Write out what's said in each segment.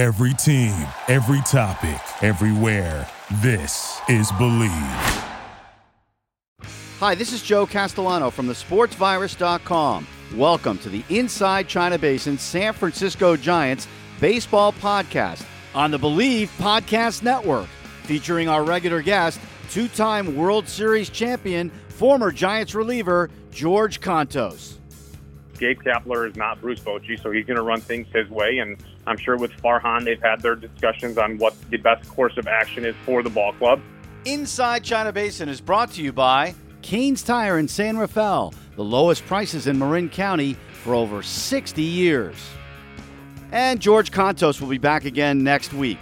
Every team, every topic, everywhere. This is Believe. Hi, this is Joe Castellano from the sportsvirus.com. Welcome to the Inside China Basin San Francisco Giants baseball podcast on the Believe Podcast Network, featuring our regular guest, two time World Series champion, former Giants reliever George Kontos. Gabe Kapler is not Bruce Bochy, so he's going to run things his way. And I'm sure with Farhan, they've had their discussions on what the best course of action is for the ball club. Inside China Basin is brought to you by Kane's Tire in San Rafael, the lowest prices in Marin County for over 60 years. And George Kontos will be back again next week.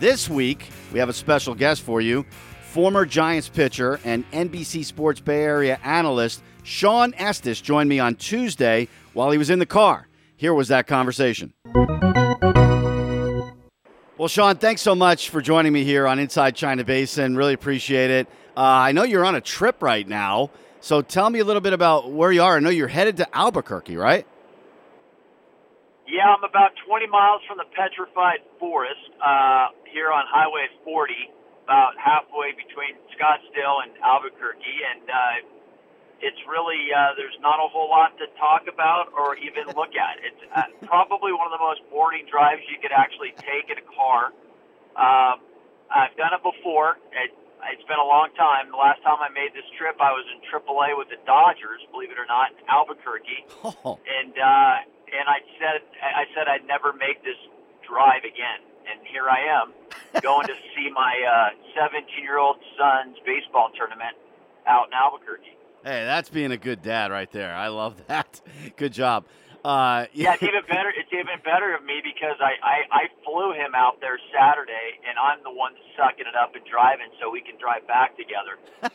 This week, we have a special guest for you former Giants pitcher and NBC Sports Bay Area analyst Shawn Estes joined me on Tuesday while he was in the car. Here was that conversation. Well, Shawn, thanks so much for joining me here on Inside China Basin. Really appreciate it. Uh, I know you're on a trip right now, so tell me a little bit about where you are. I know you're headed to Albuquerque, right? Yeah, I'm about 20 miles from the Petrified Forest uh, here on Highway 40, about halfway between Scottsdale and Albuquerque, and uh, it's really uh, there's not a whole lot to talk about or even look at. It's uh, probably one of the most boring drives you could actually take in a car. Um, I've done it before. It, it's been a long time. The last time I made this trip, I was in AAA with the Dodgers, believe it or not, in Albuquerque, Oh, and uh, and I said I said I'd never make this drive again, and here I am going to see my 17 uh, year old son's baseball tournament out in Albuquerque. Hey, that's being a good dad right there. I love that. Good job. Uh, Yeah, it's even better. It's even better of me because I, I I flew him out there Saturday, and I'm the one sucking it up and driving, so we can drive back together.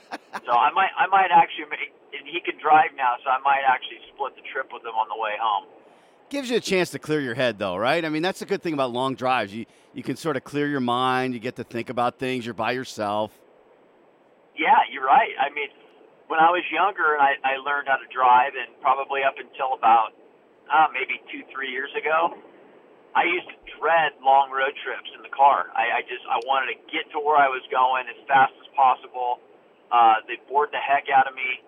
so I might I might actually make, and he can drive now, so I might actually split the trip with him on the way home. gives you a chance to clear your head though right i mean that's the good thing about long drives you you can sort of clear your mind you get to think about things you're by yourself Yeah, you're right. I mean, when I was younger and I, I learned how to drive, and probably up until about uh, maybe two, three years ago, I used to dread long road trips in the car. I, I just I wanted to get to where I was going as fast as possible. Uh, they bored the heck out of me.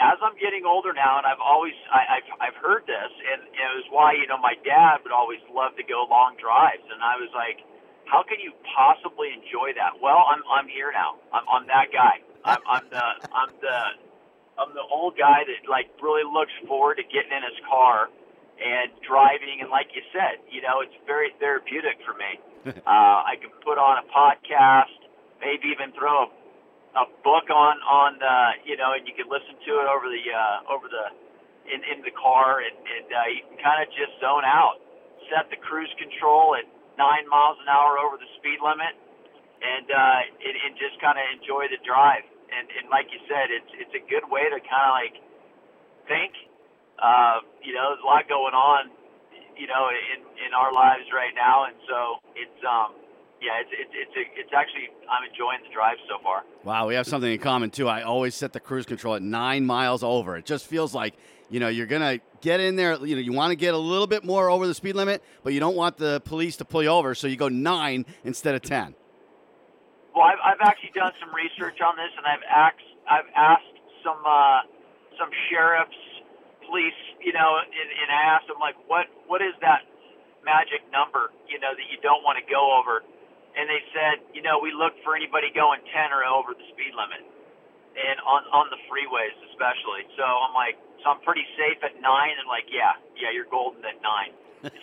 As I'm getting older now, and I've always I, I've I've heard this, and it was why you know my dad would always love to go long drives, and I was like, how can you possibly enjoy that? Well, I'm I'm here now. I'm I'm that guy. I'm I'm the I'm the I'm the old guy that like really looks forward to getting in his car and driving. And like you said, you know, it's very therapeutic for me. uh, I can put on a podcast, maybe even throw a, a book on on uh, you know, and you can listen to it over the uh, over the in in the car, and and uh, you can kind of just zone out. Set the cruise control at nine miles an hour over the speed limit, and uh, and, and just kind of enjoy the drive. And and like you said, it's it's a good way to kind of like think. Uh, you know, there's a lot going on, you know, in in our lives right now, and so it's um yeah, it's it's it's a, it's actually I'm enjoying the drive so far. wow we have something in common too i always set the cruise control at nine miles over it just feels like you know you're gonna get in there you know you want to get a little bit more over the speed limit but you don't want the police to pull you over so you go nine instead of ten Well, I've, I've actually done some research on this, and I've asked I've asked some uh, some sheriffs, police, you know, and, and I asked them like, what what is that magic number, you know, that you don't want to go over? And they said, you know, we look for anybody going 10 or over the speed limit, and on on the freeways especially. So I'm like, so I'm pretty safe at nine, and like, yeah, yeah, you're golden at nine.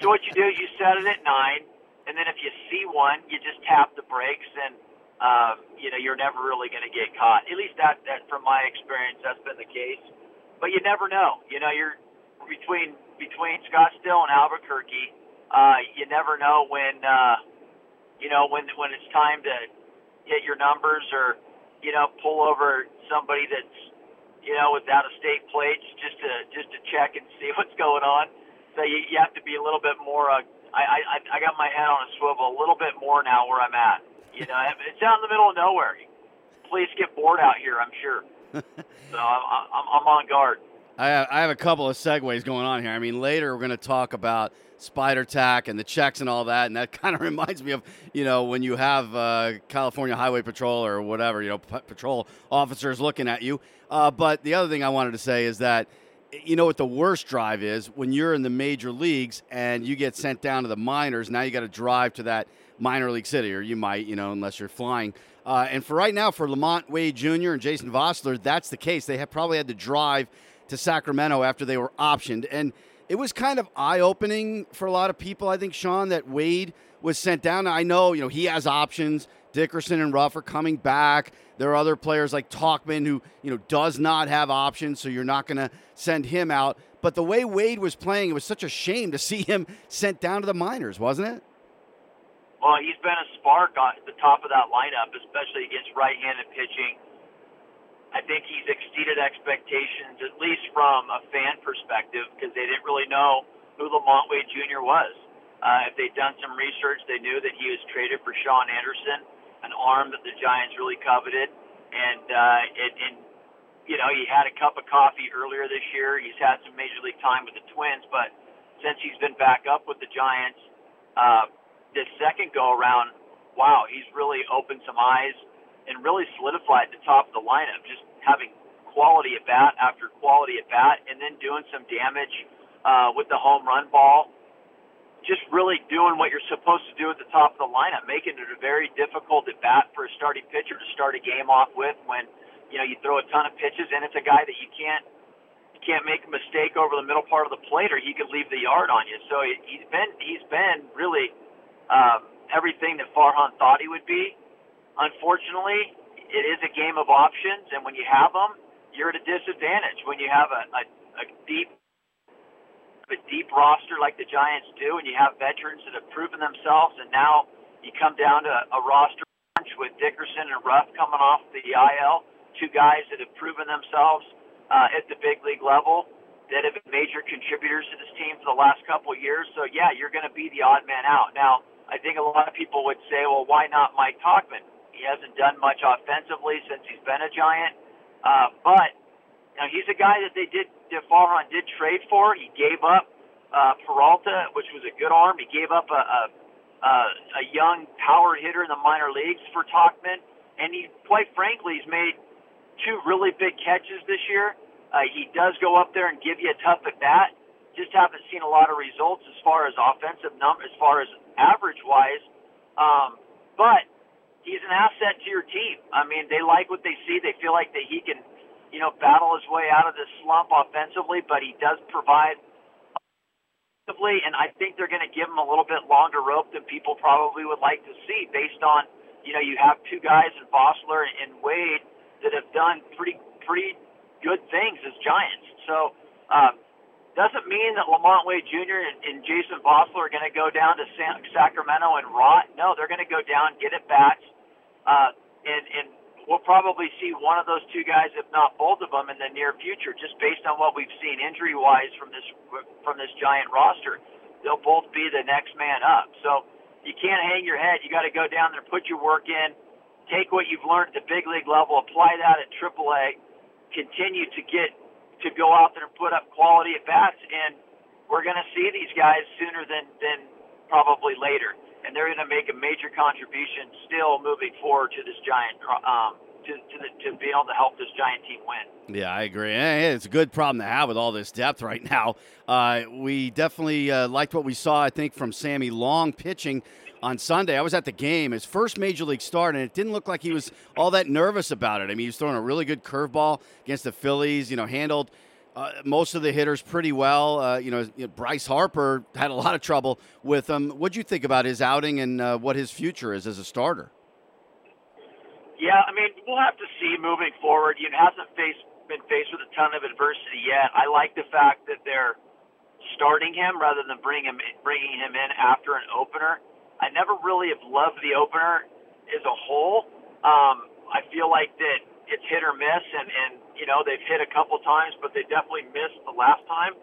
so what you do, is you set it at nine, and then if you see one, you just tap the brakes and um, you know, you're never really going to get caught. At least that, that, from my experience, that's been the case. But you never know. You know, you're between between Scottsdale and Albuquerque. Uh, you never know when, uh, you know, when when it's time to hit your numbers or, you know, pull over somebody that's, you know, with out of state plates just to just to check and see what's going on. So you, you have to be a little bit more. Uh, I, I I got my head on a swivel a little bit more now where I'm at. You know, it's out in the middle of nowhere. Police get bored out here, I'm sure. so I'm, I'm, I'm on guard. I have, I have a couple of segues going on here. I mean, later we're going to talk about spider tack and the checks and all that. And that kind of reminds me of, you know, when you have uh, California Highway Patrol or whatever, you know, p- patrol officers looking at you. Uh, but the other thing I wanted to say is that, you know what the worst drive is when you're in the major leagues and you get sent down to the minors. Now you got to drive to that minor league city, or you might, you know, unless you're flying. Uh, and for right now, for LaMont Wade Jr. and Jason Vosler, that's the case. They have probably had to drive to Sacramento after they were optioned. And it was kind of eye opening for a lot of people, I think, Shawn, that Wade was sent down. I know, you know, he has options. Dickerson and Ruf are coming back. There are other players like Tauchman who, you know, does not have options, so you're not going to send him out. But the way Wade was playing, it was such a shame to see him sent down to the minors, wasn't it? Well, he's been a spark at the top of that lineup, especially against right-handed pitching. I think he's exceeded expectations, at least from a fan perspective, because they didn't really know who LaMont Wade Jr. was. Uh, if they'd done some research, they knew that he was traded for Shaun Anderson, an arm that the Giants really coveted, and uh, it, and you know he had a cup of coffee earlier this year. He's had some major league time with the Twins, but since he's been back up with the Giants, uh, this second go around, wow, he's really opened some eyes and really solidified the top of the lineup. Just having quality at bat after quality at bat, and then doing some damage uh, with the home run ball. Just really doing what you're supposed to do at the top of the lineup, making it a very difficult at bat for a starting pitcher to start a game off with. When you know you throw a ton of pitches, and it's a guy that you can't you can't make a mistake over the middle part of the plate, or he could leave the yard on you. So he's been he's been really um, everything that Farhan thought he would be. Unfortunately, it is a game of options, and when you have them, you're at a disadvantage. When you have a, a, a deep a deep roster like the Giants do, and you have veterans that have proven themselves, and now you come down to a roster with Dickerson and Ruf coming off the IL, two guys that have proven themselves uh, at the big league level that have been major contributors to this team for the last couple of years. So yeah, you're going to be the odd man out. Now, I think a lot of people would say, well, why not Mike Tauchman? He hasn't done much offensively since he's been a Giant. Uh, but you know, he's a guy that they did, that Farhan did trade for. He gave up uh, Peralta, which was a good arm. He gave up a, a, a, a young power hitter in the minor leagues for Tauchman. And he, quite frankly, he's made two really big catches this year. Uh, he does go up there and give you a tough at bat. Just haven't seen a lot of results as far as offensive numbers, as far as average wise. Um, but he's an asset to your team. I mean, they like what they see. They feel like that he can, you know, battle his way out of this slump offensively, but he does provide offensively, and I think they're going to give him a little bit longer rope than people probably would like to see based on, you know, you have two guys in Vosler and Wade that have done pretty, pretty good things as Giants. So, um, doesn't mean that LaMont Wade Jr. and, Jason Vosler are going to go down to San, Sacramento and rot. No, they're going to go down, get at bats, uh, and, and we'll probably see one of those two guys, if not both of them, in the near future, just based on what we've seen injury-wise from this from this giant roster. They'll both be the next man up. So you can't hang your head. You got to go down there, put your work in, take what you've learned at the big league level, apply that at AAA, continue to get to go out there and put up quality at bats, and we're going to see these guys sooner than than probably later, and they're going to make a major contribution still moving forward to this giant. Um, to, to, the, to be able to help this giant team win. Yeah, I agree. It's a good problem to have with all this depth right now. Uh, we definitely uh, liked what we saw, I think, from Sammy Long pitching on Sunday. I was at the game, his first major league start, and it didn't look like he was all that nervous about it. I mean, he was throwing a really good curveball against the Phillies. You know, handled uh, most of the hitters pretty well. Uh, you, know, Bryce Harper had a lot of trouble with him. What do you think about his outing and uh, what his future is as a starter? Yeah, I mean, we'll have to see moving forward. He hasn't faced been faced with a ton of adversity yet. I like the fact that they're starting him rather than bring him bringing him in after an opener. I never really have loved the opener as a whole. Um, I feel like that it's hit or miss, and and you know they've hit a couple times, but they definitely missed the last time.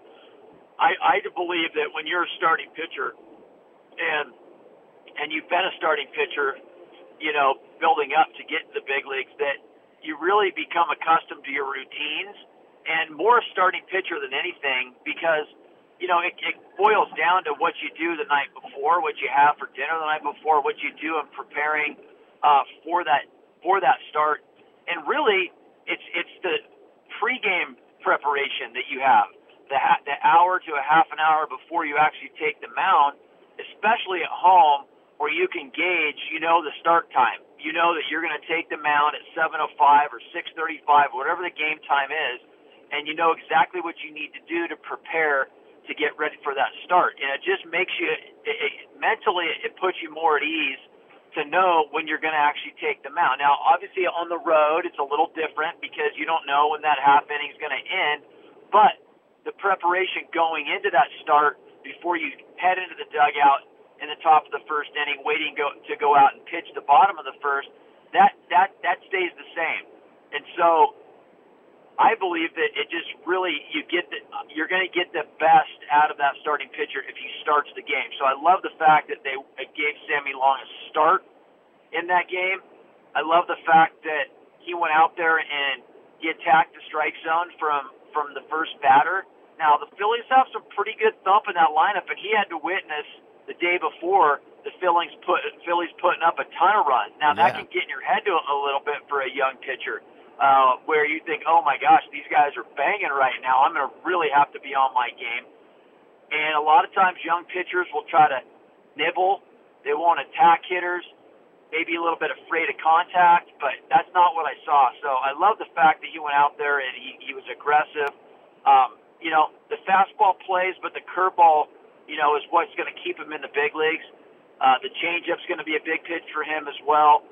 I I believe that when you're a starting pitcher, and and you've been a starting pitcher, you know, building up to get to the big leagues, that you really become accustomed to your routines, and more a starting pitcher than anything because you know, it, it boils down to what you do the night before, what you have for dinner the night before, what you do in preparing uh, for that for that start, and really, it's it's the pregame preparation that you have, the the hour to a half an hour before you actually take the mound, especially at home where you can gauge, you know, the start time. You know that you're going to take the mound at 7:05 or 6:35, whatever the game time is, and you know exactly what you need to do to prepare to get ready for that start. And it just makes you it, it, mentally it puts you more at ease to know when you're going to actually take them out. Now, obviously on the road it's a little different because you don't know when that half inning is going to end, but the preparation going into that start before you head into the dugout in the top of the first inning, waiting go, to go out and pitch the bottom of the first, that that that stays the same. And so I believe that it just really you get the you're going to get the best out of that starting pitcher if he starts the game. So I love the fact that they gave Sammy Long a start in that game. I love the fact that he went out there and he attacked the strike zone from from the first batter. Now the Phillies have some pretty good thump in that lineup, and he had to witness the day before the Phillies put Phillies putting up a ton of runs. Now yeah. that can get in your head to a little bit for a young pitcher uh, where you think, oh my gosh, these guys are banging right now. I'm going to really have to be on my game. And a lot of times, young pitchers will try to nibble. They won't attack hitters. Maybe a little bit afraid of contact, but that's not what I saw. So I love the fact that he went out there and he, he was aggressive. Um, you know, the fastball plays, but the curveball, you know, is what's going to keep him in the big leagues. Uh, the changeup's going to be a big pitch for him as well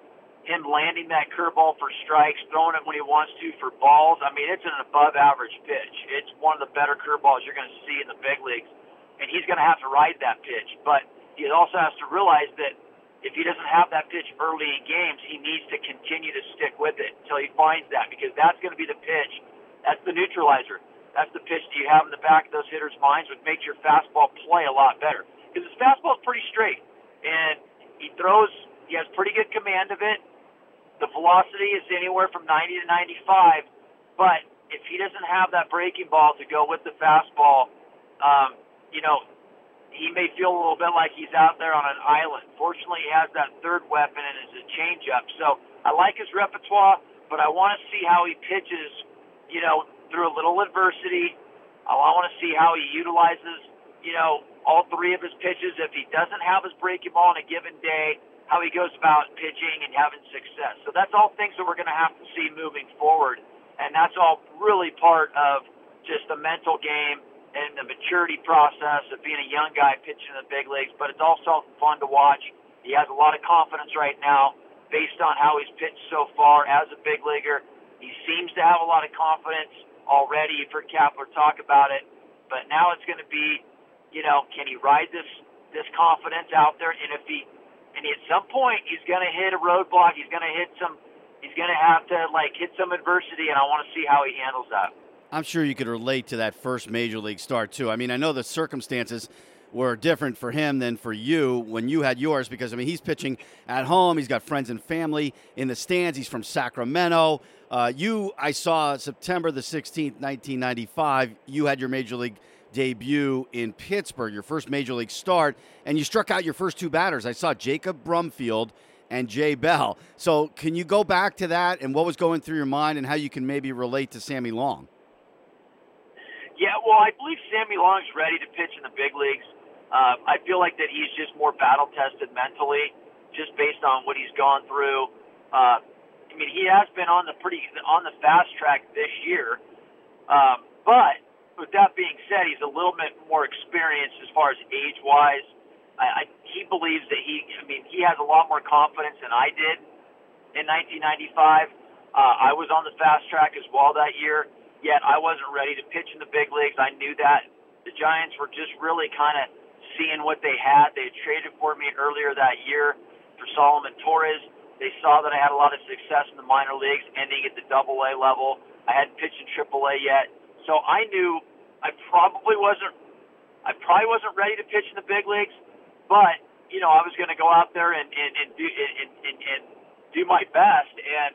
him landing that curveball for strikes, throwing it when he wants to for balls. I mean, it's an above average pitch. It's one of the better curveballs you're going to see in the big leagues, and he's going to have to ride that pitch. But he also has to realize that if he doesn't have that pitch early in games, he needs to continue to stick with it until he finds that because that's going to be the pitch. That's the neutralizer. That's the pitch that you have in the back of those hitters' minds, which makes your fastball play a lot better. Because his fastball is pretty straight, and he throws. He has pretty good command of it the velocity is anywhere from 90 to 95, but if he doesn't have that breaking ball to go with the fastball, um, you know, he may feel a little bit like he's out there on an island. Fortunately, he has that third weapon and it's a changeup. So I like his repertoire, but I want to see how he pitches, you know, through a little adversity. I want to see how he utilizes, you know, all three of his pitches. If he doesn't have his breaking ball on a given day, how he goes about pitching and having success. So that's all things that we're going to have to see moving forward, and that's all really part of just the mental game and the maturity process of being a young guy pitching in the big leagues. But it's also fun to watch. He has a lot of confidence right now based on how he's pitched so far as a big leaguer. He seems to have a lot of confidence already. You've heard Kapler talk about it, but now it's going to be, you know, can he ride this this confidence out there? And if he and at some point he's going to hit a roadblock. He's going to hit some. He's going to have to like hit some adversity, and I want to see how he handles that. I'm sure you could relate to that first major league start too. I mean, I know the circumstances were different for him than for you when you had yours because I mean he's pitching at home. He's got friends and family in the stands. He's from Sacramento. Uh, you, I saw September the 16th, 1995. You had your major league debut in Pittsburgh, your first major league start, and you struck out your first two batters. I saw Jacob Brumfield and Jay Bell. So, can you go back to that and what was going through your mind and how you can maybe relate to Sammy Long? Yeah, well, I believe Sammy Long's ready to pitch in the big leagues. Uh, I feel like that he's just more battle tested mentally, just based on what he's gone through. Uh, I mean, he has been on the pretty on the fast track this year, um, but with that being said, he's a little bit more experienced as far as age wise. I, I, he believes that he, I mean, he has a lot more confidence than I did in 1995. Uh, I was on the fast track as well that year, yet I wasn't ready to pitch in the big leagues. I knew that. The Giants were just really kind of seeing what they had. They had traded for me earlier that year for Solomon Torres. They saw that I had a lot of success in the minor leagues, ending at the double A level. I hadn't pitched in triple A yet. So I knew I probably wasn't I probably wasn't ready to pitch in the big leagues, but you know I was going to go out there and and, and do and, and, and do my best. And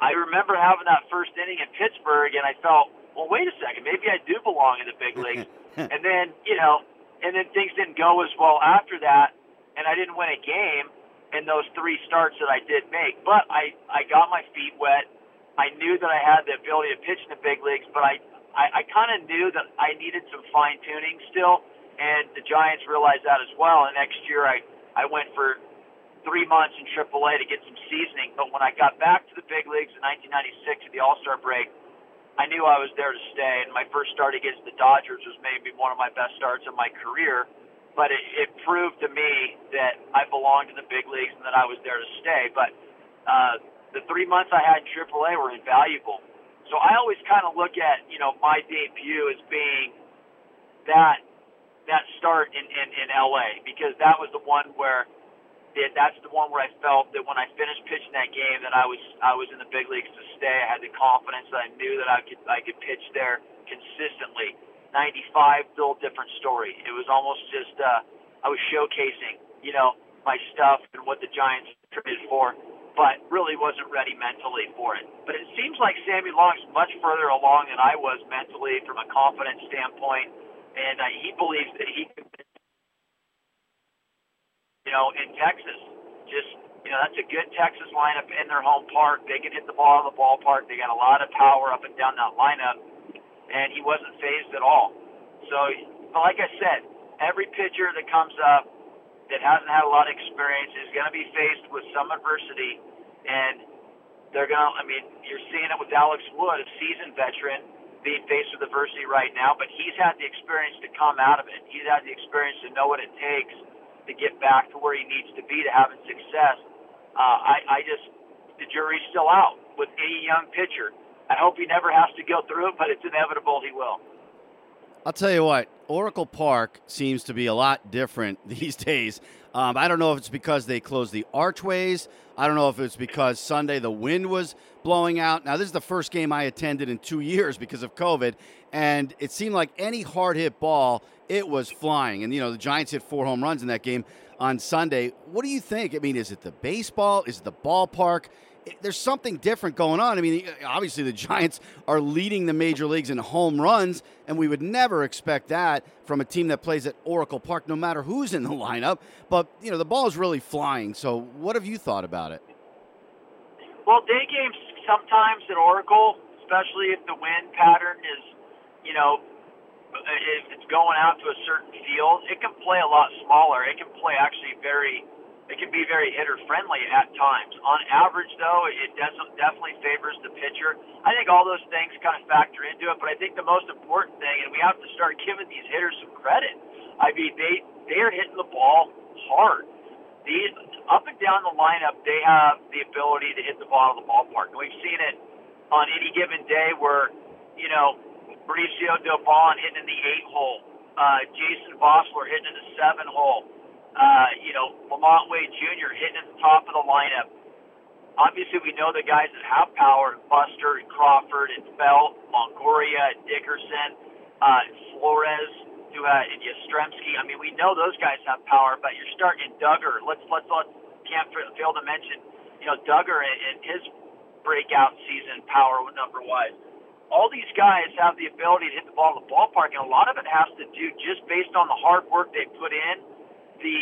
I remember having that first inning in Pittsburgh, and I felt, well, wait a second, maybe I do belong in the big leagues. and then, you know, and then things didn't go as well after that, and I didn't win a game in those three starts that I did make. But I, I got my feet wet. I knew that I had the ability to pitch in the big leagues, but I, I, I kind of knew that I needed some fine tuning still, and the Giants realized that as well. And next year, I, I went for three months in AAA to get some seasoning. But when I got back to the big leagues in 1996 at the All Star break, I knew I was there to stay. And my first start against the Dodgers was maybe one of my best starts of my career. But it, it proved to me that I belonged in the big leagues and that I was there to stay. But uh, the three months I had in AAA were invaluable. So I always kind of look at you know my debut as being that that start in, in in LA because that was the one where it, that's the one where I felt that when I finished pitching that game that I was I was in the big leagues to stay. I had the confidence that I knew that I could I could pitch there consistently. 95, still a different story. It was almost just uh, I was showcasing, you know, my stuff and what the Giants traded for but really wasn't ready mentally for it. But it seems like Sammy Long's much further along than I was mentally from a confidence standpoint, and uh, he believes that he can, you know, in Texas, just you know, that's a good Texas lineup in their home park. They can hit the ball in the ballpark. They got a lot of power up and down that lineup, and he wasn't phased at all. So, like I said, every pitcher that comes up that hasn't had a lot of experience is going to be faced with some adversity, and they're going to. I mean, you're seeing it with Alex Wood, a seasoned veteran, being faced with adversity right now, but he's had the experience to come out of it. He's had the experience to know what it takes to get back to where he needs to be to having success. Uh, I, I just, the jury's still out with any young pitcher. I hope he never has to go through it, but it's inevitable he will. I'll tell you what, Oracle Park seems to be a lot different these days. Um, I don't know if it's because they closed the archways. I don't know if it's because Sunday the wind was blowing out. Now, this is the first game I attended in two years because of COVID, and it seemed like any hard hit ball, it was flying. And, you know, the Giants hit four home runs in that game on Sunday. What do you think? I mean, is it the baseball? Is it the ballpark? There's something different going on. I mean, obviously the Giants are leading the major leagues in home runs, and we would never expect that from a team that plays at Oracle Park, no matter who's in the lineup. But you know, the ball is really flying. So, what have you thought about it? Well, day games sometimes at Oracle, especially if the wind pattern is, you know, if it's going out to a certain field, it can play a lot smaller. It can play actually very it can be very hitter friendly at times. On average, though, it doesn't definitely favors the pitcher. I think all those things kind of factor into it, but I think the most important thing, and we have to start giving these hitters some credit. I mean, they they are hitting the ball hard. These up and down the lineup, they have the ability to hit the ball in the ballpark. And we've seen it on any given day where, you know, Mauricio Dubon hitting in the eight hole, uh, Jason Vosler hitting in the seven hole uh, you know, LaMont Wade Jr. hitting at the top of the lineup. Obviously, we know the guys that have power, Buster and Crawford and Belt, Longoria and Dickerson, uh, Flores, who uh, and Yastrzemski. I mean, we know those guys have power, but you're starting Duggar. Let's let's let can't fail to mention, you know, Duggar and his breakout season power number wise. All these guys have the ability to hit the ball in the ballpark, and a lot of it has to do just based on the hard work they put in the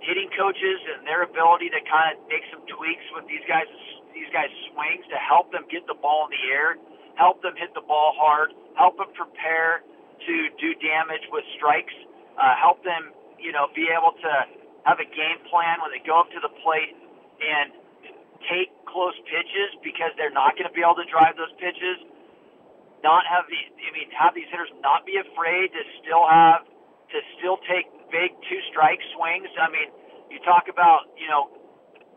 hitting coaches and their ability to kind of make some tweaks with these guys these guys swings to help them get the ball in the air, help them hit the ball hard, help them prepare to do damage with strikes, uh, help them you know be able to have a game plan when they go up to the plate and take close pitches because they're not going to be able to drive those pitches. Not have the I mean have these hitters not be afraid to still have to still take big two strike swings. I mean, you talk about, you know,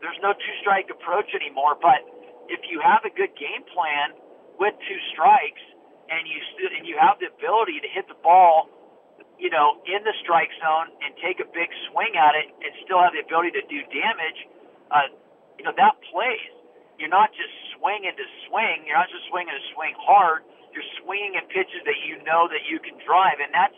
there's no two strike approach anymore, but if you have a good game plan with two strikes and you st- and you have the ability to hit the ball, you know, in the strike zone and take a big swing at it and still have the ability to do damage, uh, you know, that plays. You're not just swinging to swing. You're not just swinging to swing hard. You're swinging at pitches that you know that you can drive, and that's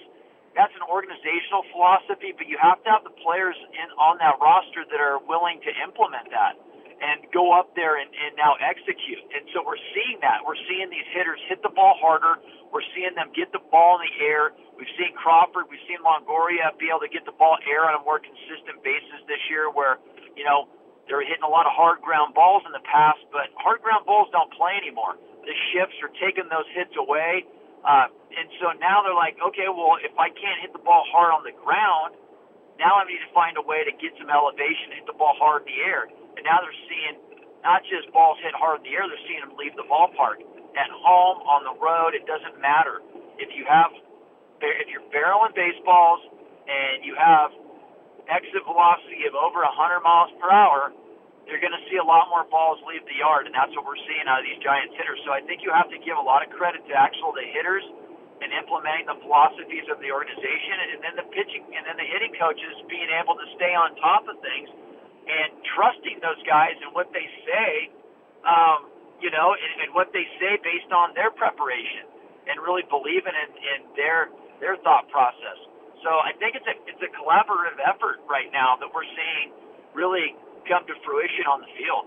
that's an organizational philosophy, but you have to have the players in on that roster that are willing to implement that. and go up there and, and now execute. And so we're seeing that. We're seeing these hitters hit the ball harder. We're seeing them get the ball in the air. We've seen Crawford, we've seen Longoria be able to get the ball air on a more consistent basis this year where, you know, they were hitting a lot of hard ground balls in the past, but hard ground balls don't play anymore. The shifts are taking those hits away. Uh, and so now they're like, okay, well, if I can't hit the ball hard on the ground, now I need to find a way to get some elevation, hit the ball hard in the air. And now they're seeing not just balls hit hard in the air, they're seeing them leave the ballpark. At home, on the road, it doesn't matter. If you have, if you're barreling baseballs and you have exit velocity of over 100 miles per hour, you're going to see a lot more balls leave the yard, and that's what we're seeing out of these Giants hitters. So I think you have to give a lot of credit to actual the hitters and implementing the philosophies of the organization, and then the pitching, and then the hitting coaches being able to stay on top of things and trusting those guys and what they say, um, you know, and, and what they say based on their preparation, and really believing in, in their their thought process. So I think it's a it's a collaborative effort right now that we're seeing really come to fruition on the field.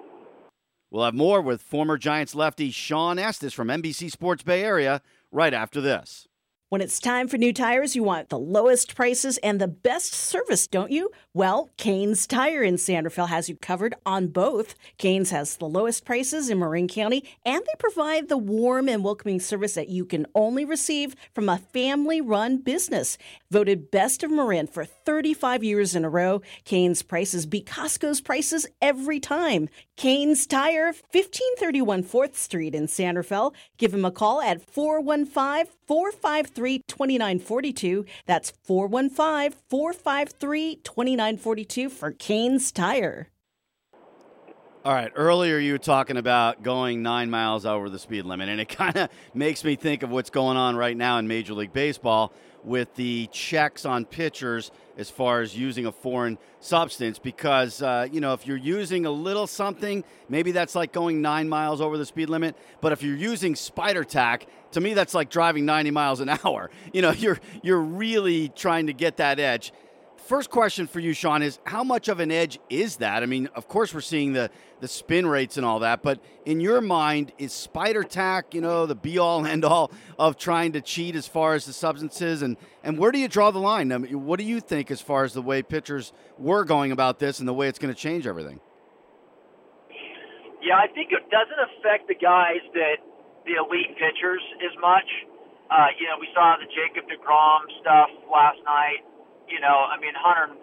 We'll have more with former Giants lefty Shawn Estes from NBC Sports Bay Area right after this. When it's time for new tires, you want the lowest prices and the best service, don't you? Well, Kane's Tire in San Rafael has you covered on both. Kane's has the lowest prices in Marin County, and they provide the warm and welcoming service that you can only receive from a family run business. Voted best of Marin for 35 years in a row, Kane's prices beat Costco's prices every time. Kane's Tire, 1531 4th Street in San Rafael. Give him a call at 415 453 2942. That's 415 453 2942 for Kane's Tire. All right. Earlier, you were talking about going nine miles over the speed limit, and it kind of makes me think of what's going on right now in Major League Baseball with the checks on pitchers as far as using a foreign substance. Because, uh, you know, if you're using a little something, maybe that's like going nine miles over the speed limit. But if you're using spider tack, to me, that's like driving 90 miles an hour. You know, you're, you're really trying to get that edge first question for you, Shawn, is how much of an edge is that? I mean, of course, we're seeing the the spin rates and all that, but in your mind, is spider tack, you know, the be all and end all of trying to cheat as far as the substances, and and where do you draw the line? I mean, what do you think as far as the way pitchers were going about this and the way it's going to change everything? Yeah, I think it doesn't affect the guys that the elite pitchers as much. Uh, you know, we saw the Jacob DeGrom stuff last night you know, I mean, 101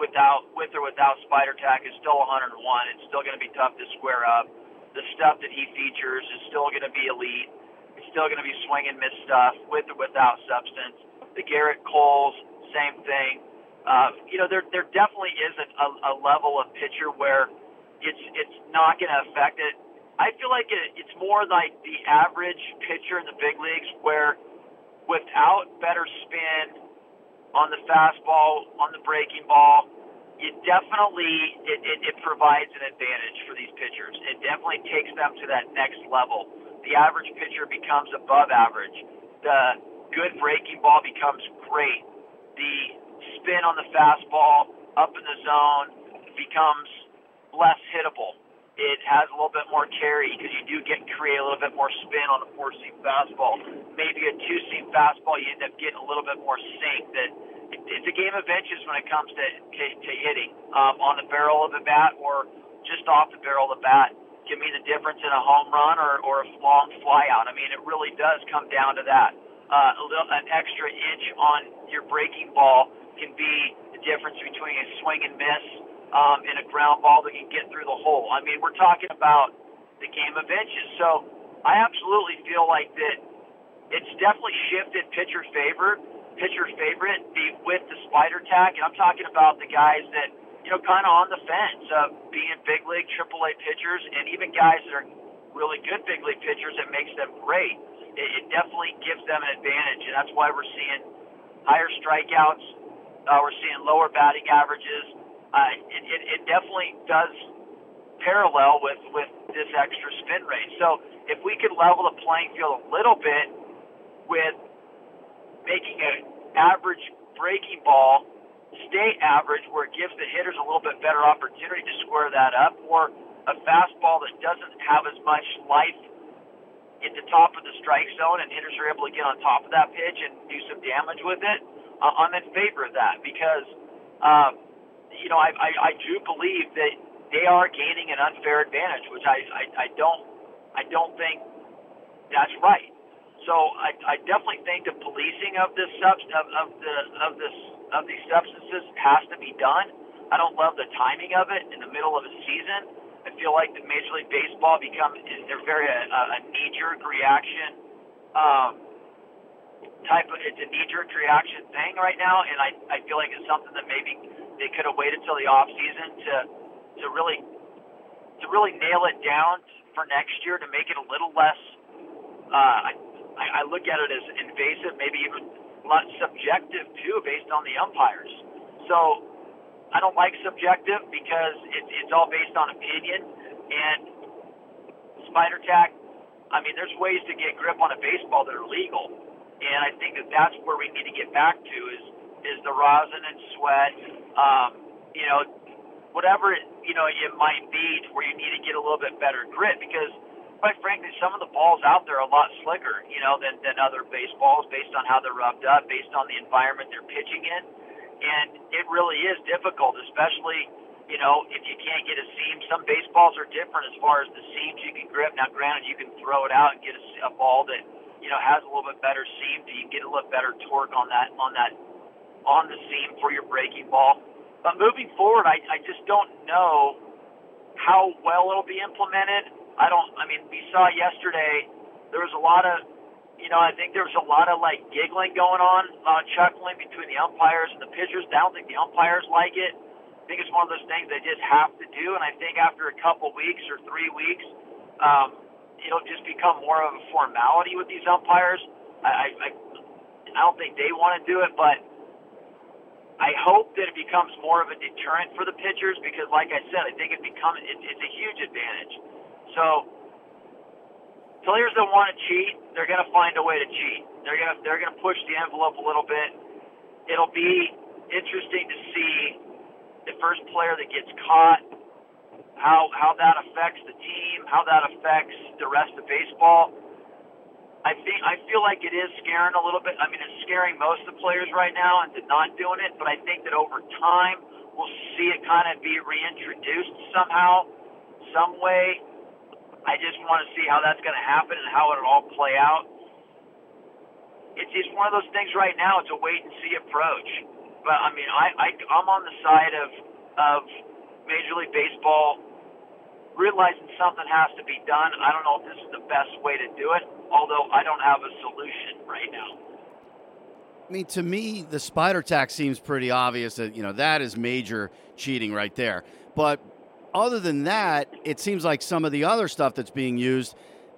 without with or without Spider Tack is still 101. It's still going to be tough to square up. The stuff that he features is still going to be elite. It's still going to be swing and miss stuff with or without substance. The Gerrit Coles, same thing. Uh, you know, there there definitely is a, a, a level of pitcher where it's it's not going to affect it. I feel like it, it's more like the average pitcher in the big leagues where without better spin on the fastball, on the breaking ball, it definitely it, it, it provides an advantage for these pitchers. It definitely takes them to that next level. The average pitcher becomes above average. The good breaking ball becomes great. The spin on the fastball up in the zone becomes less hittable. It has a little bit more carry because you do get create a little bit more spin on a four seam fastball. Maybe a two seam fastball, you end up getting a little bit more sink. That it's a game of inches when it comes to to, to hitting um, on the barrel of the bat or just off the barrel of the bat. Can be the difference in a home run or, or a long fly out. I mean, it really does come down to that. Uh, a little, an extra inch on your breaking ball can be the difference between a swing and miss um, in a ground ball that can get through the hole. I mean, we're talking about the game of inches. So I absolutely feel like that it's definitely shifted pitcher favor, pitcher favorite be with the spider tack, and I'm talking about the guys that you know kind of on the fence of being big league, triple A pitchers, and even guys that are really good big league pitchers that makes them great. It, it definitely gives them an advantage, and that's why we're seeing higher strikeouts. Uh, we're seeing lower batting averages uh, it, it, it definitely does parallel with, with this extra spin rate. So if we could level the playing field a little bit with making an average breaking ball state average where it gives the hitters a little bit better opportunity to square that up, or a fastball that doesn't have as much life at the top of the strike zone and hitters are able to get on top of that pitch and do some damage with it, uh, I'm in favor of that because, um, you know, I, I, I do believe that they are gaining an unfair advantage, which I, I, I don't I don't think that's right. So I, I definitely think the policing of this subs of, of the of this of these substances has to be done. I don't love the timing of it in the middle of a season. I feel like the Major League Baseball become they're very a, a knee jerk reaction um, type of it's a knee jerk reaction thing right now, and I I feel like it's something that maybe they could have waited till the off season to to really to really nail it down for next year to make it a little less. Uh, I I, look at it as invasive, maybe even less subjective too, based on the umpires. So I don't like subjective because it, it's all based on opinion. And spider tack, I mean, there's ways to get grip on a baseball that are legal, and I think that that's where we need to get back to is is the rosin and sweat. Um, you know, whatever it, you know it might be to where you need to get a little bit better grip because quite frankly, some of the balls out there are a lot slicker, you know, than, than other baseballs based on how they're rubbed up, based on the environment they're pitching in. And it really is difficult, especially, you know, if you can't get a seam. Some baseballs are different as far as the seams you can grip. Now, granted, you can throw it out and get a, a ball that, you know, has a little bit better seam, so you get a little better torque on that, on that, on the seam for your breaking ball. But moving forward, I, I just don't know how well it'll be implemented I don't. I mean, we saw yesterday there was a lot of, you know, I think there was a lot of like giggling going on, uh, chuckling between the umpires and the pitchers. I don't think the umpires like it. I think it's one of those things they just have to do. And I think after a couple weeks or three weeks, um, it'll just become more of a formality with these umpires. I, I, I don't think they want to do it, but I hope that it becomes more of a deterrent for the pitchers because, like I said, I think it becomes it, it's a huge advantage. So players that want to cheat, they're going to find a way to cheat. They're going to they're going to push the envelope a little bit. It'll be interesting to see the first player that gets caught, how how that affects the team, how that affects the rest of baseball. I think I feel like it is scaring a little bit. I mean, it's scaring most of the players right now into not doing it. But I think that over time, we'll see it kind of be reintroduced somehow, some way. I just want to see how that's going to happen and how it'll all play out. It's just one of those things right now. It's a wait and see approach. But I mean, I, I I'm on the side of of Major League Baseball realizing something has to be done. I don't know if this is the best way to do it, although I don't have a solution right now. I mean, to me, the spider tack seems pretty obvious that you know that is major cheating right there. But other than that, it seems like some of the other stuff that's being used,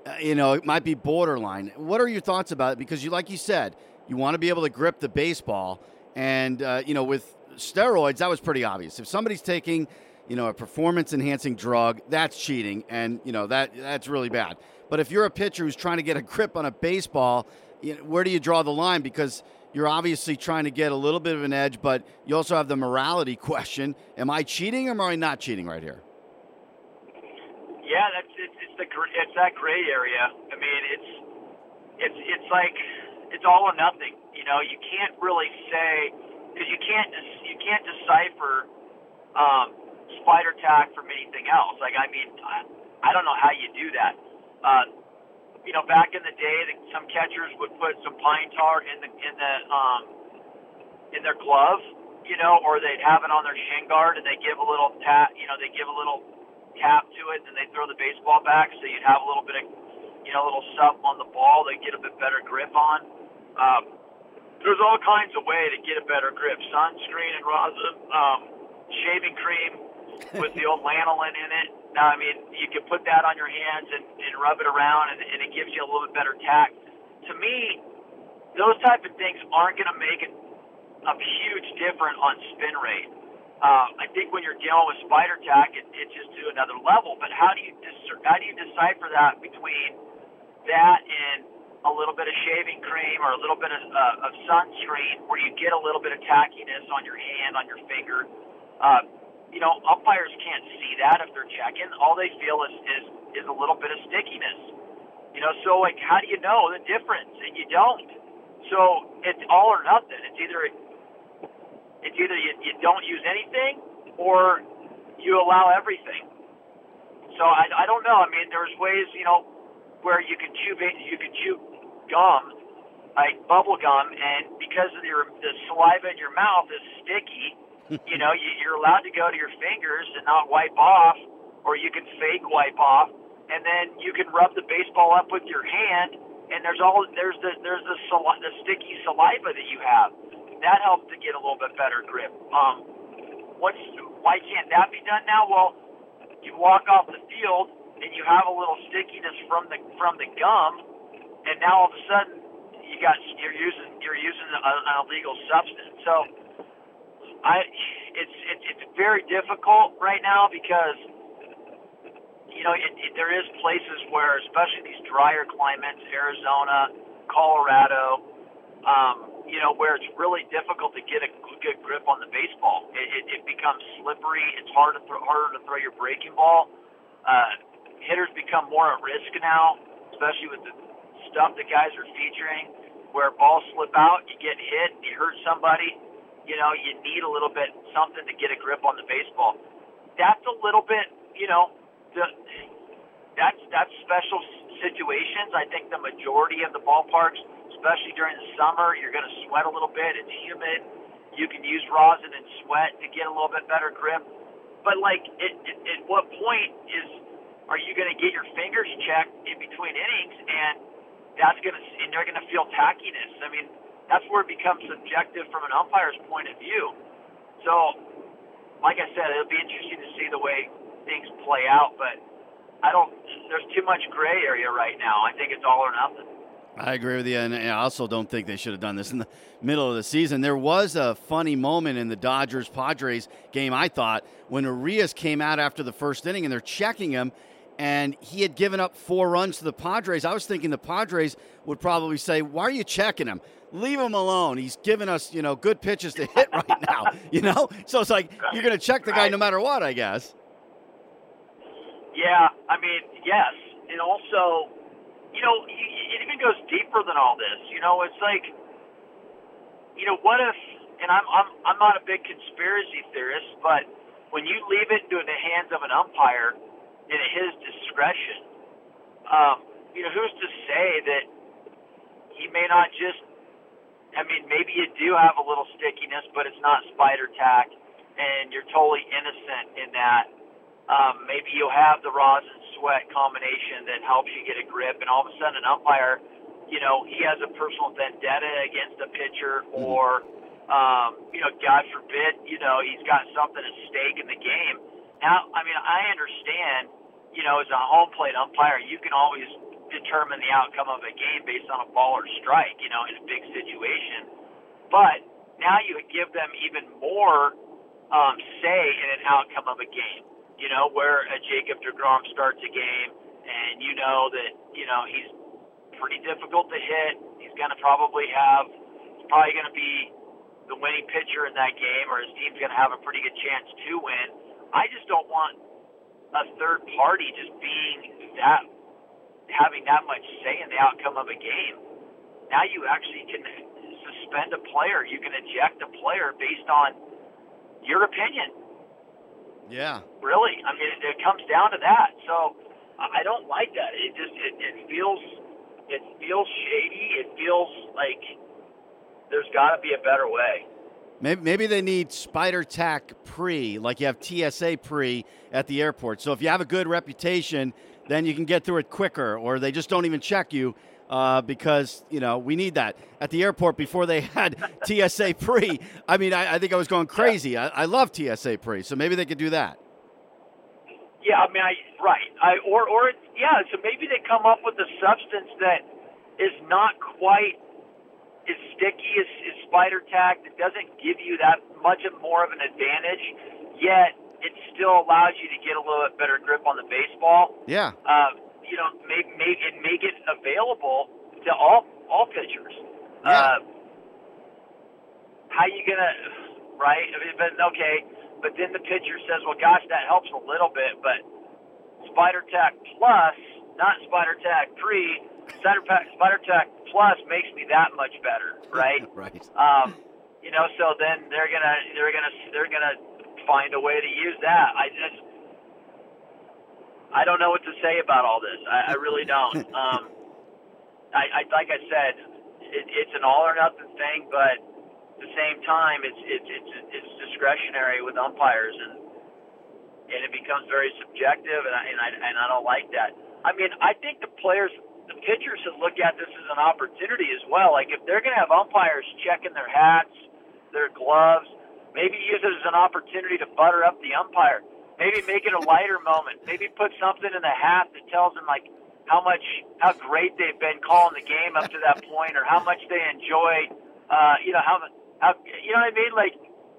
uh, you know, it might be borderline. What are your thoughts about it? Because you, like you said, you want to be able to grip the baseball, and uh, you know, with steroids, that was pretty obvious. If somebody's taking, you know, a performance-enhancing drug, that's cheating, and you know that that's really bad. But if you're a pitcher who's trying to get a grip on a baseball, you know, where do you draw the line? Because you're obviously trying to get a little bit of an edge, but you also have the morality question. Am I cheating or am I not cheating right here? Yeah, that's it's, it's the it's that gray area. I mean, it's it's it's like it's all or nothing. You know, you can't really say because you can't you can't decipher um, spider tack from anything else. Like, I mean, I, I don't know how you do that. Uh, you know, back in the day, the, some catchers would put some pine tar in the in the um, in their glove, you know, or they'd have it on their shin guard and they give a little tap, you know, they give a little tap to it and they throw the baseball back, so you'd have a little bit of, you know, a little something on the ball they get a bit better grip on. Um, there's all kinds of way to get a better grip. Sunscreen and rosin, um, shaving cream with the old lanolin in it now, I mean, you can put that on your hands and, and rub it around, and, and it gives you a little bit better tact. To me, those type of things aren't going to make a huge difference on spin rate. Uh, I think when you're dealing with spider tack, it, it's just to another level. But how do you dis- how do you decipher that between that and a little bit of shaving cream or a little bit of, uh, of sunscreen where you get a little bit of tackiness on your hand, on your finger. Uh, you know, umpires can't see that if they're checking. All they feel is, is, is a little bit of stickiness. You know, so like, how do you know the difference? And you don't. So it's all or nothing. It's either it's either you, you don't use anything or you allow everything. So I, I don't know. I mean, there's ways, you know, where you can chew you can chew gum, like bubble gum, and because of your the saliva in your mouth is sticky, you know, you, you're allowed to go to your fingers and not wipe off, or you can fake wipe off, and then you can rub the baseball up with your hand, and there's all there's the there's the sali- the sticky saliva that you have. That helps to get a little bit better grip. Um, what's why can't that be done now? Well, you walk off the field and you have a little stickiness from the from the gum, and now all of a sudden you got you're using you're using an illegal substance. So I it's it's it's very difficult right now because you know it, it, there is places where especially these drier climates, Arizona, Colorado. Um, you know, where it's really difficult to get a good grip on the baseball. It, it, it becomes slippery. It's hard to throw, harder to throw your breaking ball. Uh, hitters become more at risk now, especially with the stuff that guys are featuring, where balls slip out, you get hit, you hurt somebody. You know, you need a little bit something to get a grip on the baseball. That's a little bit, you know, the, that's that's special situations. I think the majority of the ballparks, especially during the summer, you're going to sweat a little bit. It's humid. You can use rosin and sweat to get a little bit better grip. But like, at, at, at what point is are you going to get your fingers checked in between innings, and that's going to and they're going to feel tackiness. I mean, that's where it becomes subjective from an umpire's point of view. So, like I said, it'll be interesting to see the way things play out, but I don't. There's too much gray area right now. I think it's all or nothing. I agree with you, and I also don't think they should have done this in the middle of the season. There was a funny moment in the Dodgers Padres game, I thought, when Urias came out after the first inning and they're checking him, and he had given up four runs to the Padres. I was thinking the Padres would probably say, "Why are you checking him? Leave him alone. He's giving us, you know, good pitches to hit right now." You know, so it's like you're going to check the guy no matter what, I guess. Yeah, I mean, yes, and also, you know, it even goes deeper than all this. You know, it's like, you know, what if? And I'm I'm I'm not a big conspiracy theorist, but when you leave it into the hands of an umpire in his discretion. Um, you know, who's to say that he may not just? I mean, maybe you do have a little stickiness, but it's not spider tack, and you're totally innocent in that. Um, maybe you'll have the rosin sweat combination that helps you get a grip, and all of a sudden, an umpire, you know, he has a personal vendetta against a pitcher, mm-hmm. or um, you know, God forbid, you know, he's got something at stake in the game. Now, I mean, I understand you know, as a home plate umpire, you can always determine the outcome of a game based on a ball or strike, you know, in a big situation. But now you give them even more um, say in an outcome of a game. You know, where a Jacob deGrom starts a game, and you know that you know he's pretty difficult to hit. He's going to probably have, he's probably going to be the winning pitcher in that game, or his team's going to have a pretty good chance to win. I just don't want a third party just being that having that much say in the outcome of a game. Now you actually can suspend a player. You can eject a player based on your opinion. Yeah. Really, I mean, it, it comes down to that. So I don't like that. It just it, it feels it feels shady. It feels like there's got to be a better way. Maybe, maybe they need Spider Tack pre, like you have TSA pre at the airport. So if you have a good reputation, then you can get through it quicker, or they just don't even check you uh, because you know we need that at the airport. Before they had TSA pre, I mean, I, I, think I was going crazy. I, I love TSA pre, so maybe they could do that. Yeah, I mean, I right, I or or yeah, so maybe they come up with a substance that is not quite is sticky as, as spider tack. It doesn't give you that much of more of an advantage, yet it still allows you to get a little bit better grip on the baseball. Yeah. Uh, you know, make make and make it available to all all pitchers. Yeah. Uh, how you gonna right? I mean, but okay, but then the pitcher says, "Well, gosh, that helps a little bit, but Spider Tack Plus, not Spider Tack Pre, Spider Tack Plus makes me that much better, right?" right. Um, you know, so then they're gonna they're gonna they're gonna find a way to use that. I just I don't know what to say about all this. I, I really don't. Um, I, I like I said, it, it's an all or nothing thing, but at the same time, it's it's it's it's discretionary with umpires, and and it becomes very subjective, and I and I, and I don't like that. I mean, I think the players, the pitchers, should look at this as an opportunity as well. Like if they're going to have umpires checking their hats, their gloves, maybe use it as an opportunity to butter up the umpire. Maybe make it a lighter moment. Maybe put something in the hat that tells them like how much how great they've been calling the game up to that point, or how much they enjoy. Uh, you know how how you know what I mean? Like,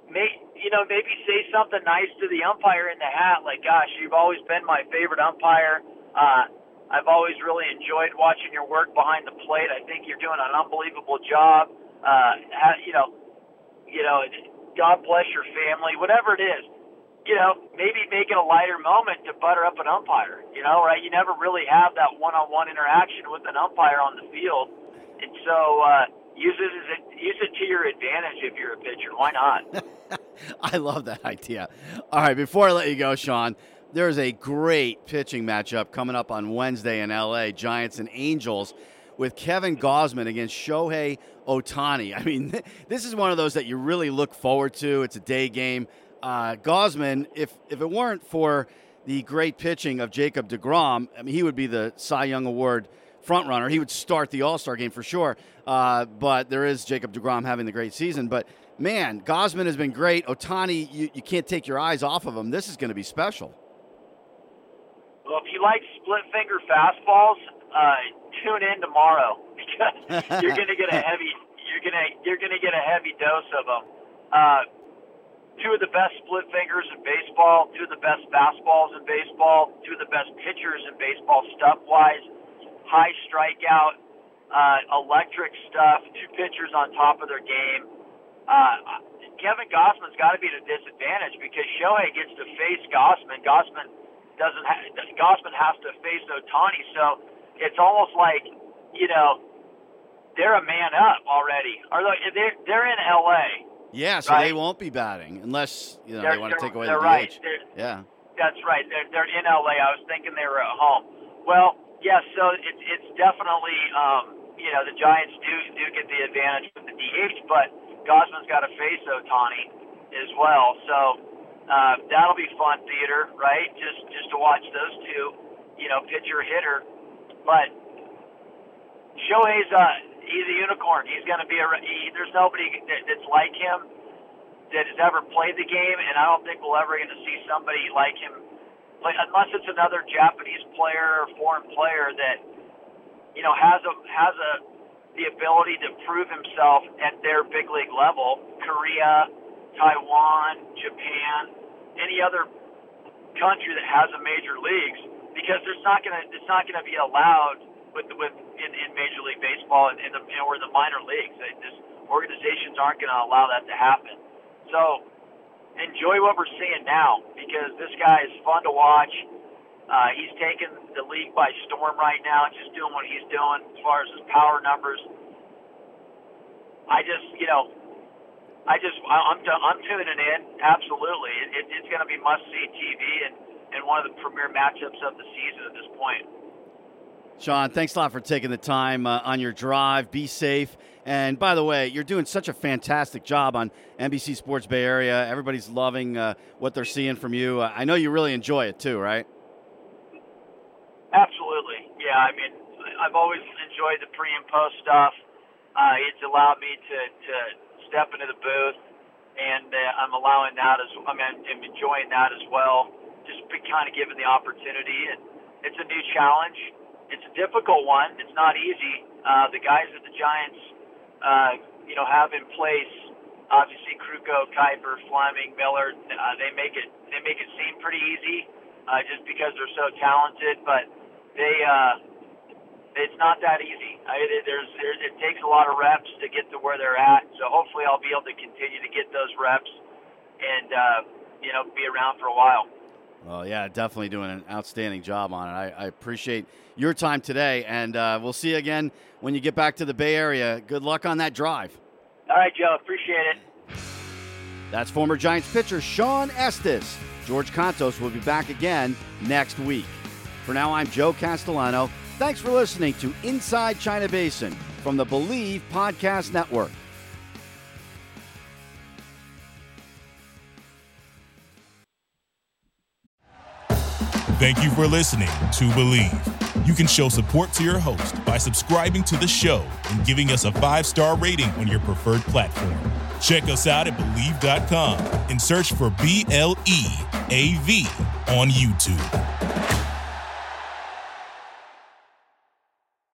may you know maybe say something nice to the umpire in the hat, like, "Gosh, you've always been my favorite umpire. Uh, I've always really enjoyed watching your work behind the plate. I think you're doing an unbelievable job. Uh, you know, you know, God bless your family, whatever it is." you know, maybe make it a lighter moment to butter up an umpire. You know, right? You never really have that one-on-one interaction with an umpire on the field, and so uh, use it as a, use it to your advantage if you're a pitcher. Why not? I love that idea. All right, before I let you go, Shawn, there's a great pitching matchup coming up on Wednesday in LA, Giants and Angels, with Kevin Gausman against Shohei Ohtani. I mean, this is one of those that you really look forward to. It's a day game. Uh, Gausman, if if it weren't for the great pitching of Jacob deGrom, I mean, he would be the Cy Young Award front runner. He would start the All Star game for sure. Uh, but there is Jacob deGrom having the great season. But man, Gausman has been great. Ohtani, you, you can't take your eyes off of him. This is going to be special. Well, if you like split finger fastballs, uh, tune in tomorrow because you're going to get a heavy you're going to you're going to get a heavy dose of them. Uh, two of the best split fingers in baseball, two of the best fastballs in baseball, two of the best pitchers in baseball stuff wise, high strikeout, uh, electric stuff, two pitchers on top of their game. Uh, Kevin Gausman's got to be at a disadvantage because Shohei gets to face Gausman. Gausman doesn't. Ha- Gausman has to face Ohtani, so it's almost like you know they're a man up already. Or they're they're in L.A. Yeah, so Right. they won't be batting unless you know They're- they want to take away the DH. right. Yeah. That's right. They're they're in LA. I was thinking they were at home. Well, yes. so it's it's definitely um, you know the Giants do do get the advantage with the DH, but Gausman's got to face Ohtani as well. So uh, that'll be fun theater, right? Just just to watch those two, you know, pitcher hitter. But Shohei's uh, he's a unicorn. He's going to be a. He, there's nobody that, that's like him that has ever played the game, and I don't think we'll ever get to see somebody like him, play, unless it's another Japanese player or foreign player that you know has a has a the ability to prove himself at their big league level. Korea, Taiwan, Japan, any other country that has a major leagues, because there's not gonna it's not gonna be allowed with with in, in Major League Baseball and in the you know, or the minor leagues. They, this, organizations aren't to allow that to happen. So enjoy what we're seeing now because this guy is fun to watch. Uh, he's taken the league by storm right now, just doing what he's doing as far as his power numbers. I just, you know, I just, I'm, I'm tuning in. Absolutely, it, it, it's going to be must see TV and and one of the premier matchups of the season at this point. Shawn, thanks a lot for taking the time uh, on your drive. Be safe. And by the way, you're doing such a fantastic job on NBC Sports Bay Area. Everybody's loving uh, what they're seeing from you. Uh, I know you really enjoy it too, right? Absolutely. Yeah, I mean, I've always enjoyed the pre and post stuff. Uh, it's allowed me to, to step into the booth, and uh, I'm allowing that as I mean, I'm enjoying that as well. Just be kind of given the opportunity, and it's a new challenge. It's a difficult one. It's not easy. Uh, the guys that the Giants, uh, you know, have in place, obviously Krukow, Kuiper, Flemming, Miller, uh, they make it they make it seem pretty easy, uh, just because they're so talented. But they uh, it's not that easy. I, there's, there's it takes a lot of reps to get to where they're at. So hopefully I'll be able to continue to get those reps and uh, you know be around for a while. Well, yeah, definitely doing an outstanding job on it. I, I appreciate your time today, and uh, we'll see you again when you get back to the Bay Area. Good luck on that drive. All right, Joe. Appreciate it. That's former Giants pitcher Shawn Estes. George Contos will be back again next week. For now, I'm Joe Castellano. Thanks for listening to Inside China Basin from the Bleav Podcast Network. Thank you for listening to Bleav. You can show support to your host by subscribing to the show and giving us a five star rating on your preferred platform. Check us out at Bleav.com and search for B L E A V on YouTube.